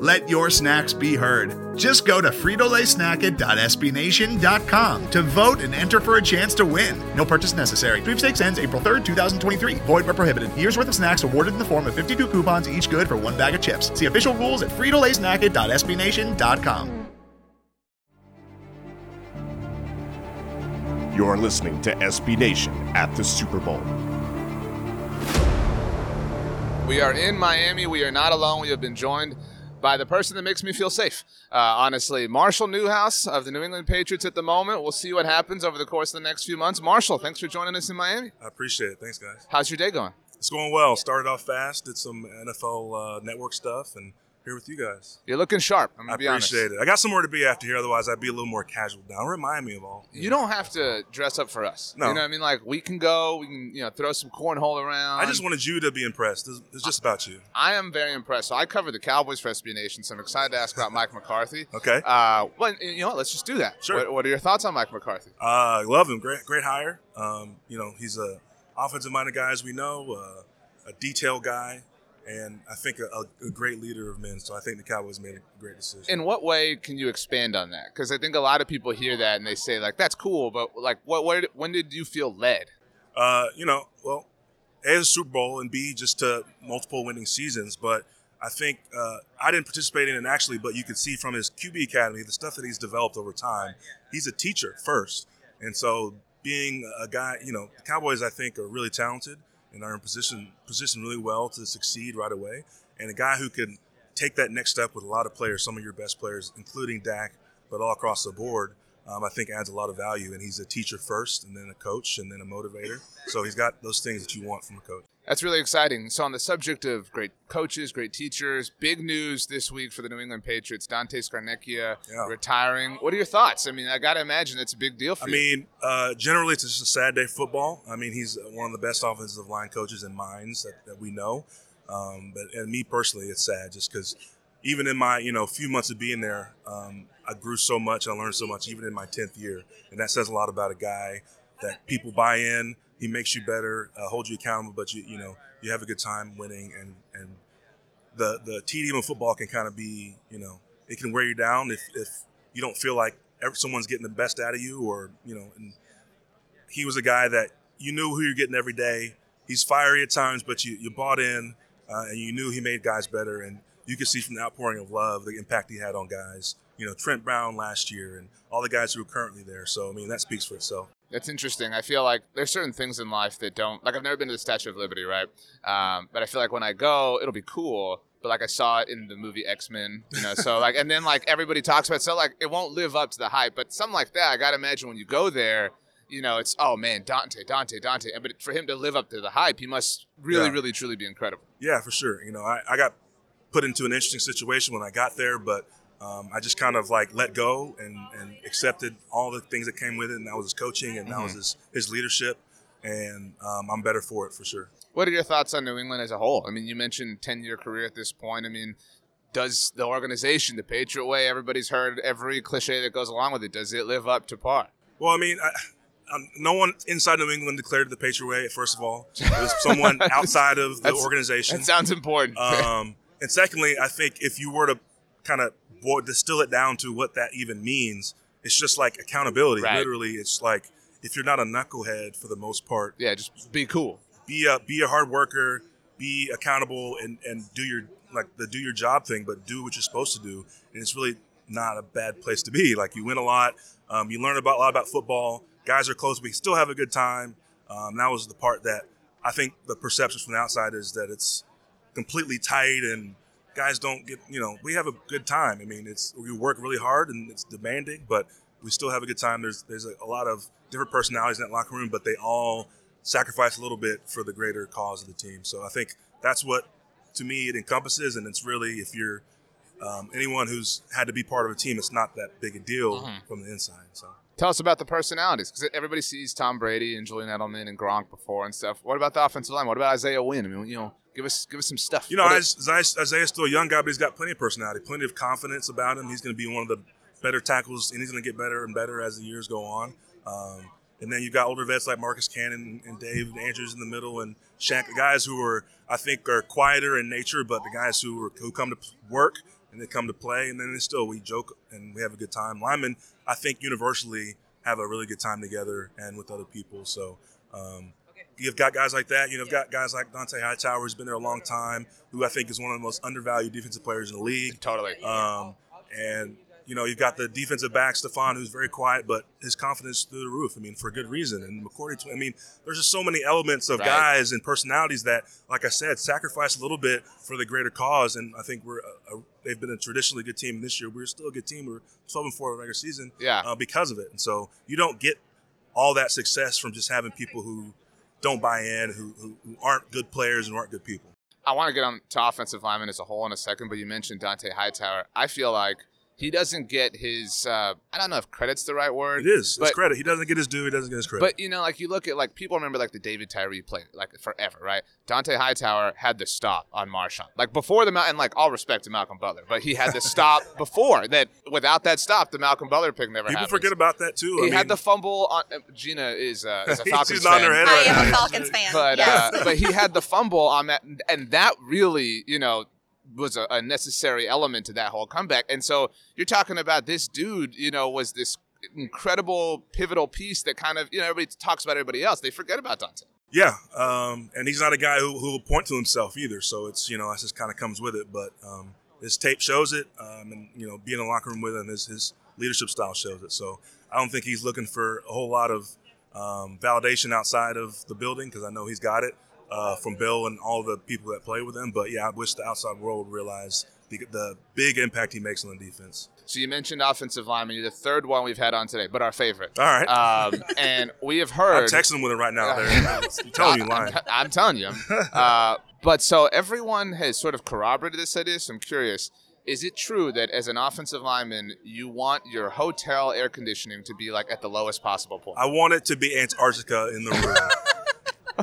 Let your snacks be heard. Just go to fritolaysnacket.sbnation.com to vote and enter for a chance to win. No purchase necessary. Sweepstakes ends April 3rd, 2023. Void where prohibited. Year's worth of snacks awarded in the form of 52 coupons, each good for one bag of chips. See official rules at fritolaysnacket.sbnation.com. You're listening to SB Nation at the Super Bowl. We are in Miami. We are not alone. We have been joined by the person that makes me feel safe. Uh, honestly, Marshall Newhouse of the New England Patriots at the moment. We'll see what happens over the course of the next few months. Marshall, thanks for joining us in Miami. I appreciate it. Thanks, guys. How's your day going? It's going well. Started off fast, did some NFL uh, network stuff, and here with you guys. You're looking sharp. I'm gonna I be honest. appreciate it. I got somewhere to be after here, otherwise I'd be a little more casual. Now remind me of all. You don't have to dress up for us. No. You know what I mean? Like we can go, we can, you know, throw some cornhole around. I just wanted you to be impressed. It's, it's just about you. I am very impressed. So I cover the Cowboys for SB Nation, so I'm excited to ask about Mike McCarthy. Okay. Uh, well, you know what? Let's just do that. Sure. What, what are your thoughts on Mike McCarthy? Uh, love him. Great, great hire. Um, you know, he's a offensive-minded guy, as we know, uh, a detail guy, and I think a, a, great leader of men. So I think the Cowboys made a great decision. In what way can you expand on that? Because I think a lot of people hear that and they say like, "That's cool," but like, what? Where, when did you feel led? Uh, you know, well, A, the Super Bowl, and B, just to multiple winning seasons. But I think uh, I didn't participate in it actually, but you could see from his QB Academy, the stuff that he's developed over time, he's a teacher first. And so being a guy, you know, the Cowboys, I think, are really talented and are in position, positioned really well to succeed right away. And a guy who can take that next step with a lot of players, some of your best players, including Dak, but all across the board, um, I think adds a lot of value. And he's a teacher first, and then a coach, and then a motivator. So he's got those things that you want from a coach. That's really exciting. So, on the subject of great coaches, great teachers, big news this week for the New England Patriots: Dante Scarnecchia Yeah. retiring. What are your thoughts? I mean, I got to imagine that's a big deal for I you. mean, uh, generally, it's just a sad day for football. I mean, he's one of the best offensive line coaches in minds that, that we know. Um, but and me personally, it's sad just because even in my you know few months of being there, um, I grew so much. I learned so much, even in my tenth year, and that says a lot about a guy that people buy in. He makes you better, uh, holds you accountable, but you you know you have a good time winning, and and the the tedium of football can kind of be you know it can wear you down if if you don't feel like someone's getting the best out of you, or you know. And he was a guy that you knew who you're getting every day. He's fiery at times, but you you bought in, uh, and you knew he made guys better, and you could see from the outpouring of love the impact he had on guys. You know, Trent Brown last year, and all the guys who are currently there. So I mean, that speaks for itself. That's interesting. I feel like there's certain things in life that don't like I've never been to the Statue of Liberty, right? Um, but I feel like when I go, it'll be cool. But like I saw it in the movie X Men, you know. So like, and then like everybody talks about, it, so like it won't live up to the hype. But something like that, I gotta imagine when you go there, you know, it's oh man, Dante, Dante, Dante. But for him to live up to the hype, he must really, Yeah. really, truly be incredible. Yeah, for sure. You know, I, I got put into an interesting situation when I got there, but um, I just kind of like let go and, and accepted all the things that came with it. And that was his coaching and that was his, his leadership. And um, I'm better for it for sure. What are your thoughts on New England as a whole? I mean, you mentioned ten year career at this point. I mean, does the organization, the Patriot way, everybody's heard every cliche that goes along with it, does it live up to par? Well, I mean, I, um, no one inside New England declared the Patriot way, first of all. It was someone outside of the organization. That sounds important. Um, and secondly, I think if you were to kind of boil, distill it down to what that even means, it's just like accountability. Right. Literally, it's like if you're not a knucklehead for the most part, yeah, just be cool. be a be a hard worker, be accountable, and and do your like the do your job thing, but do what you're supposed to do. And it's really not a bad place to be. Like you win a lot, um, you learn about a lot about football. Guys are close, we still have a good time. Um, that was the part that I think the perception from the outside is that it's completely tight and guys don't get you know we have a good time. I mean it's we work really hard and it's demanding, but we still have a good time. There's there's a, a lot of different personalities in that locker room, but they all sacrifice a little bit for the greater cause of the team. So I think that's what to me it encompasses, and it's really if you're um, anyone who's had to be part of a team, it's not that big a deal Mhm. from the inside. So Tell us about the personalities, because everybody sees Tom Brady and Julian Edelman and Gronk before and stuff. What about the offensive line? What about Isaiah Wynn? I mean, you know, give us give us some stuff. you know, What Is- Isaiah, Isaiah's still a young guy, but he's got plenty of personality, plenty of confidence about him. He's going to be one of the better tackles, and he's going to get better and better as the years go on. Um, and then you've got older vets like Marcus Cannon and Dave Andrews in the middle, and Shaq, guys who are I think are quieter in nature, but the guys who are, who come to work and they come to play, and then still we joke and we have a good time. Linemen, I think universally have a really good time together and with other people. So. Um, You've got guys like that. You know, you've got guys like Dont'a Hightower, who's been there a long time, who I think is one of the most undervalued defensive players in the league. Totally. Um, and you know, you've got the defensive back Stephon, who's very quiet, but his confidence through the roof. I mean, for good reason. And McCourty, I mean, there's just so many elements of Right. guys and personalities that, like I said, sacrifice a little bit for the greater cause. And I think we're a, a, they've been a traditionally good team. This year, we're still a good team. We're 12 and four in the regular season Yeah. uh, because of it. And so you don't get all that success from just having people who don't buy in, who, who, who aren't good players and aren't good people. I want to get on to offensive linemen as a whole in a second, but you mentioned Dont'a Hightower. I feel like he doesn't get his uh, I don't know if credit's the right word. It is. It's credit. He doesn't get his due. He doesn't get his credit. But you know, like you look at like people remember like the David Tyree play like forever, right? Dont'a Hightower had the stop on Marshawn, like before the Mal- and like all respect to Malcolm Butler, but he had the stop before that. Without that stop, the Malcolm Butler pick never happened. People happened. forget about that too. He I mean, had the fumble on. uh, Jeanna is uh, is a Falcons nodding fan. her head I right am a. Falcons fan. but yes. uh, but he had the fumble on that, and that really, you know, was a, a necessary element to that whole comeback. And so you're talking about this dude, you know, was this incredible pivotal piece that kind of, you know, everybody talks about everybody else. They forget about Dante. Yeah, um, and he's not a guy who, who will point to himself either. So it's you know that just kind of comes with it. But um, his tape shows it, um, and you know being in the locker room with him, his his leadership style shows it. So I don't think he's looking for a whole lot of um, validation outside of the building because I know he's got it uh, from Bill and all the people that play with him. But yeah, I wish the outside world would realize the, the big impact he makes on the defense. So you mentioned offensive lineman. You're the third one we've had on today, but our favorite. All right, Um, and we have heard. I'm texting with it right now. There, I'm telling you, lying. I'm, I'm telling you. Uh, but so everyone has sort of corroborated this idea. So I'm curious: is it true that as an offensive lineman, you want your hotel air conditioning to be like at the lowest possible point? I want it to be Antarctica in the room.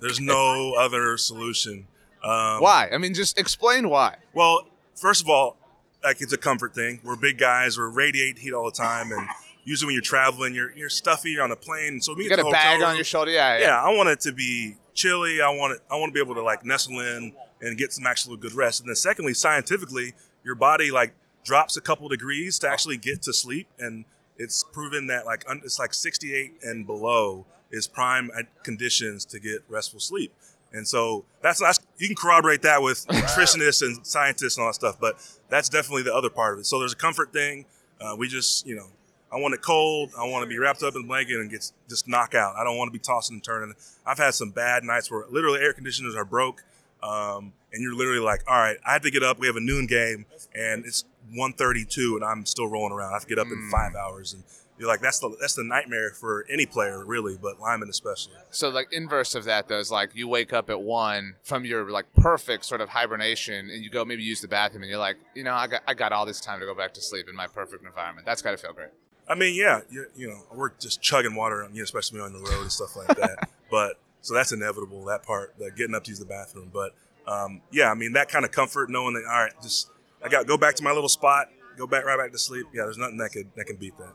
There's no other solution. Um, why? I mean, just explain why. Well, first of all, like it's a comfort thing. We're big guys. We're radiate heat all the time, and usually when you're traveling, you're you're stuffy. You're on a plane, so You get got a bag on your shoulder. Yeah, yeah. Yeah, I want it to be chilly. I want it. I want to be able to like nestle in and get some actual good rest. And then secondly, scientifically, your body like drops a couple degrees to actually get to sleep, and it's proven that like un- it's like 68 and below is prime conditions to get restful sleep. And so that's, that's you can corroborate that with nutritionists and scientists and all that stuff, but that's definitely the other part of it. So there's a comfort thing. Uh, we just, you know, I want it cold. I want to be wrapped up in a blanket and get just knock out. I don't want to be tossing and turning. I've had some bad nights where literally air conditioners are broke, um, and you're literally like, all right, I have to get up. We have a noon game, and it's 1:32, and I'm still rolling around. I have to get up in five hours, and you're like, that's the that's the nightmare for any player, really, but linemen especially. So like inverse of that though is like you wake up at one from your like perfect sort of hibernation and you go maybe use the bathroom and you're like, you know, I got I got all this time to go back to sleep in my perfect environment. That's gotta feel great. I mean, yeah, you, you know, we're just chugging water, you know, especially on the road and stuff like that. but so that's inevitable, that part, getting up to use the bathroom. But um, yeah, I mean, that kind of comfort, knowing that, all right, just I got go back to my little spot, go back right back to sleep. Yeah, there's nothing that could that can beat that.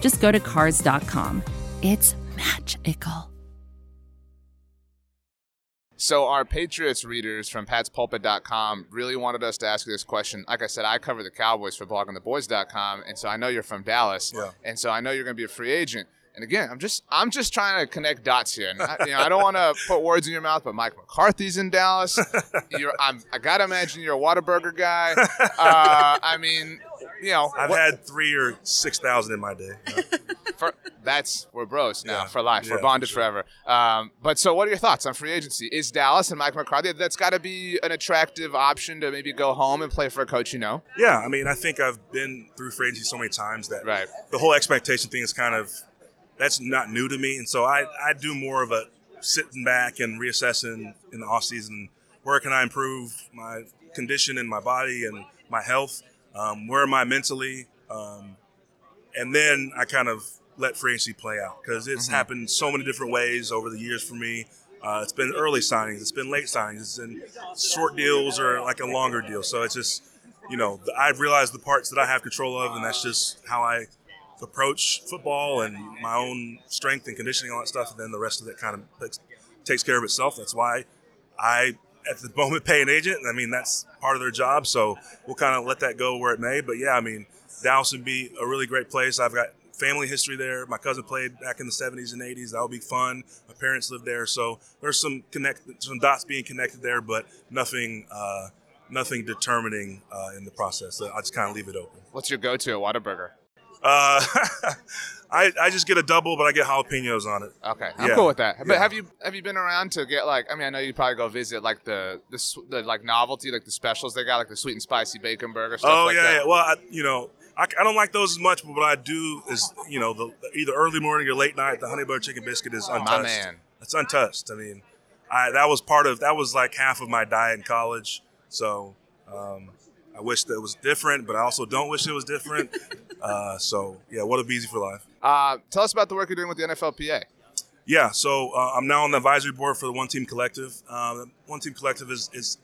just go to cars.com. It's magical. So our Patriots readers from patspulpit.com really wanted us to ask you this question. Like I said, I cover the Cowboys for bloggingtheboys.com, and so I know you're from Dallas, Yeah. and so I know you're going to be a free agent. And again, I'm just I'm just trying to connect dots here. And I, you know, I don't want to put words in your mouth, but Mike McCarthy's in Dallas. You're, I'm, I gotta imagine you're a Whataburger guy. Uh, I mean, you know, I've what- had three or six thousand in my day. you know. for, that's we're bros now Yeah. for life. Yeah, we're for bonded sure. forever. Um, but so, what are your thoughts on free agency? Is Dallas and Mike McCarthy? That's got to be an attractive option to maybe go home and play for a coach you know. Yeah, I mean, I think I've been through free agency so many times that Right. the whole expectation thing is kind of that's not new to me, and so I I do more of a sitting back and reassessing in the off season. Where can I improve my condition and my body and my health? Um, where am I mentally? Um, and then I kind of let free agency play out because it's happened so many different ways over the years for me. Uh, it's been early signings, it's been late signings, it's been short deals or like a longer deal. So it's just, you know, I've realized the parts that I have control of, and that's just how I approach football and my own strength and conditioning, all that stuff. And then the rest of it kind of takes, takes care of itself. That's why I, at the moment, pay an agent. I mean, that's part of their job. So we'll kind of let that go where it may. But yeah, I mean, Dallas would be a really great place. I've got family history there. My cousin played back in the 70s and 80s. That would be fun. My parents lived there. So there's some connect, some dots being connected there, but nothing, uh, nothing determining uh, in the process. So I'll just kind of leave it open. What's your go-to at Whataburger? Uh, I, I just get a double, but I get jalapenos on it. Okay, I'm Yeah. cool with that. But Yeah. have you have you been around to get like? I mean, I know you probably go visit like the the, the like novelty, like the specials they got, like the sweet and spicy bacon burger stuff Oh like yeah, that. yeah. Well, I, you know, I, I don't like those as much, but what I do is, you know, the either early morning or late night, the honey butter chicken biscuit is untouched. Oh, My man. It's untouched. I mean, I that was part of that was like half of my diet in college. So um, I wish that it was different, but I also don't wish it was different. uh, so yeah, what a be easy for life. Uh, tell us about the work you're doing with the NFLPA. Yeah, so uh, I'm now on the advisory board for the One Team Collective. Uh, One Team Collective is, is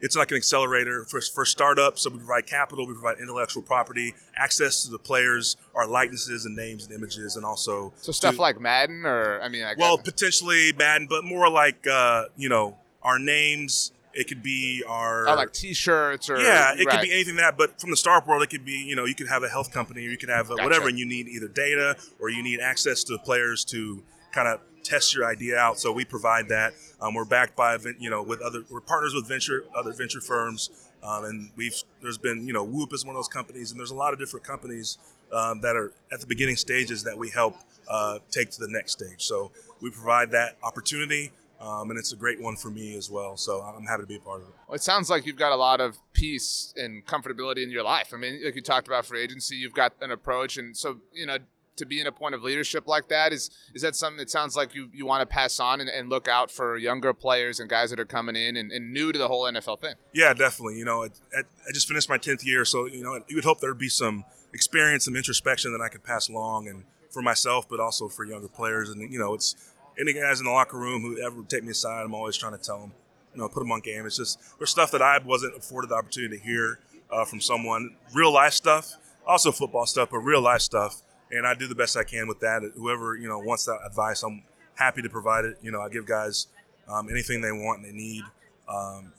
it's like an accelerator for, for startups. So we provide capital, we provide intellectual property, access to the players, our likenesses and names and images, and also So stuff to- like Madden, or I mean, I well, potentially Madden, but more like uh, you know our names. It could be our oh, like T-shirts, or yeah, it right. could be anything that. But from the startup world, it could be you know you could have a health company, or you could have a Gotcha. whatever, and you need either data or you need access to the players to kind of test your idea out. So we provide that. Um, we're backed by you know with other we're partners with venture other venture firms, um, and we've there's been you know Whoop is one of those companies, and there's a lot of different companies um, that are at the beginning stages that we help uh, take to the next stage. So we provide that opportunity. Um, and it's a great one for me as well. So I'm happy to be a part of it. Well, it sounds like you've got a lot of peace and comfortability in your life. I mean, like you talked about free agency, you've got an approach, and so you know to be in a point of leadership like that is is that something that sounds like you, you want to pass on and, and look out for younger players and guys that are coming in and, and new to the whole NFL thing. Yeah, definitely. You know, I just finished my tenth year, so you know, you would hope there'd be some experience, some introspection that I could pass along, and for myself, but also for younger players. And you know, it's any guys in the locker room who ever take me aside, I'm always trying to tell them, you know, put them on game. It's just there's stuff that I wasn't afforded the opportunity to hear uh, from someone, real life stuff, also football stuff, but real life stuff. And I do the best I can with that. Whoever you know wants that advice, I'm happy to provide it. You know, I give guys um, anything they want and they need. Um,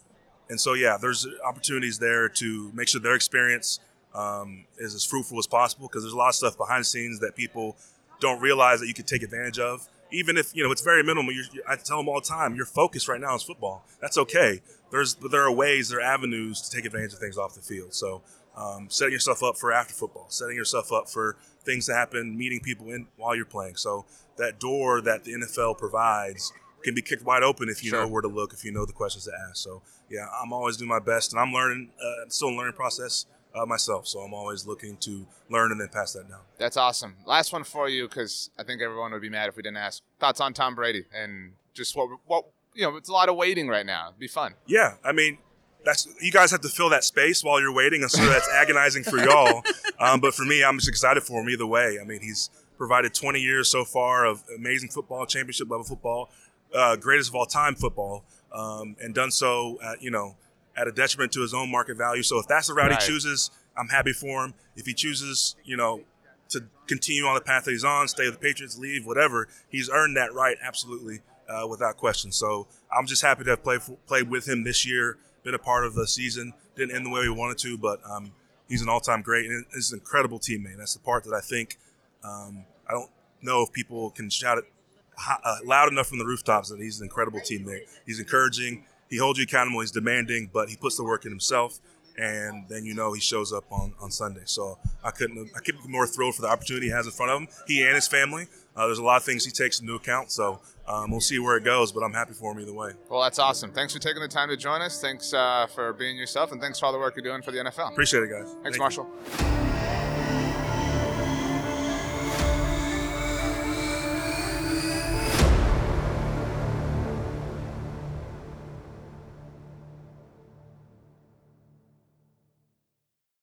and so, yeah, there's opportunities there to make sure their experience um, is as fruitful as possible because there's a lot of stuff behind the scenes that people don't realize that you could take advantage of. Even if you know it's very minimal, you're, I tell them all the time, your focus right now is football. That's okay. There's there are ways, there are avenues to take advantage of things off the field. So um, setting yourself up for after football, setting yourself up for things to happen, meeting people in while you're playing. So that door that the NFL provides can be kicked wide open if you Sure. know where to look, if you know the questions to ask. So yeah, I'm always doing my best, and I'm learning, uh, still in learning process uh, myself. So I'm always looking to learn and then pass that down. That's awesome. Last one for you because I think everyone would be mad if we didn't ask thoughts on Tom Brady and just what what you know. It's a lot of waiting right now. It'd be fun. Yeah, I mean, that's you guys have to fill that space while you're waiting. I'm sure that's agonizing for y'all, um, but for me, I'm just excited for him either way. I mean, he's provided 20 years so far of amazing football, championship level football, uh, greatest of all time football, um, and done so, at, you know, at a detriment to his own market value. So if that's the route Right. he chooses, I'm happy for him. If he chooses, you know, to continue on the path that he's on, stay with the Patriots, leave, whatever, he's earned that right absolutely uh, without question. So I'm just happy to have played played with him this year, been a part of the season. Didn't end the way we wanted to, but um, he's an all-time great and he's an incredible teammate. That's the part that I think um, I don't know if people can shout it uh, loud enough from the rooftops that he's an incredible teammate. He's encouraging. He holds you accountable. He's demanding, but he puts the work in himself. and then you know he shows up on, on Sunday. So I couldn't I couldn't be more thrilled for the opportunity he has in front of him. He and his family. Uh, there's a lot of things he takes into account. So um, we'll see where it goes, but I'm happy for him either way. Well, that's awesome. Thanks for taking the time to join us. Thanks uh, for being yourself, and thanks for all the work you're doing for the NFL. Appreciate it, guys. Thanks, Thank you. Marshall.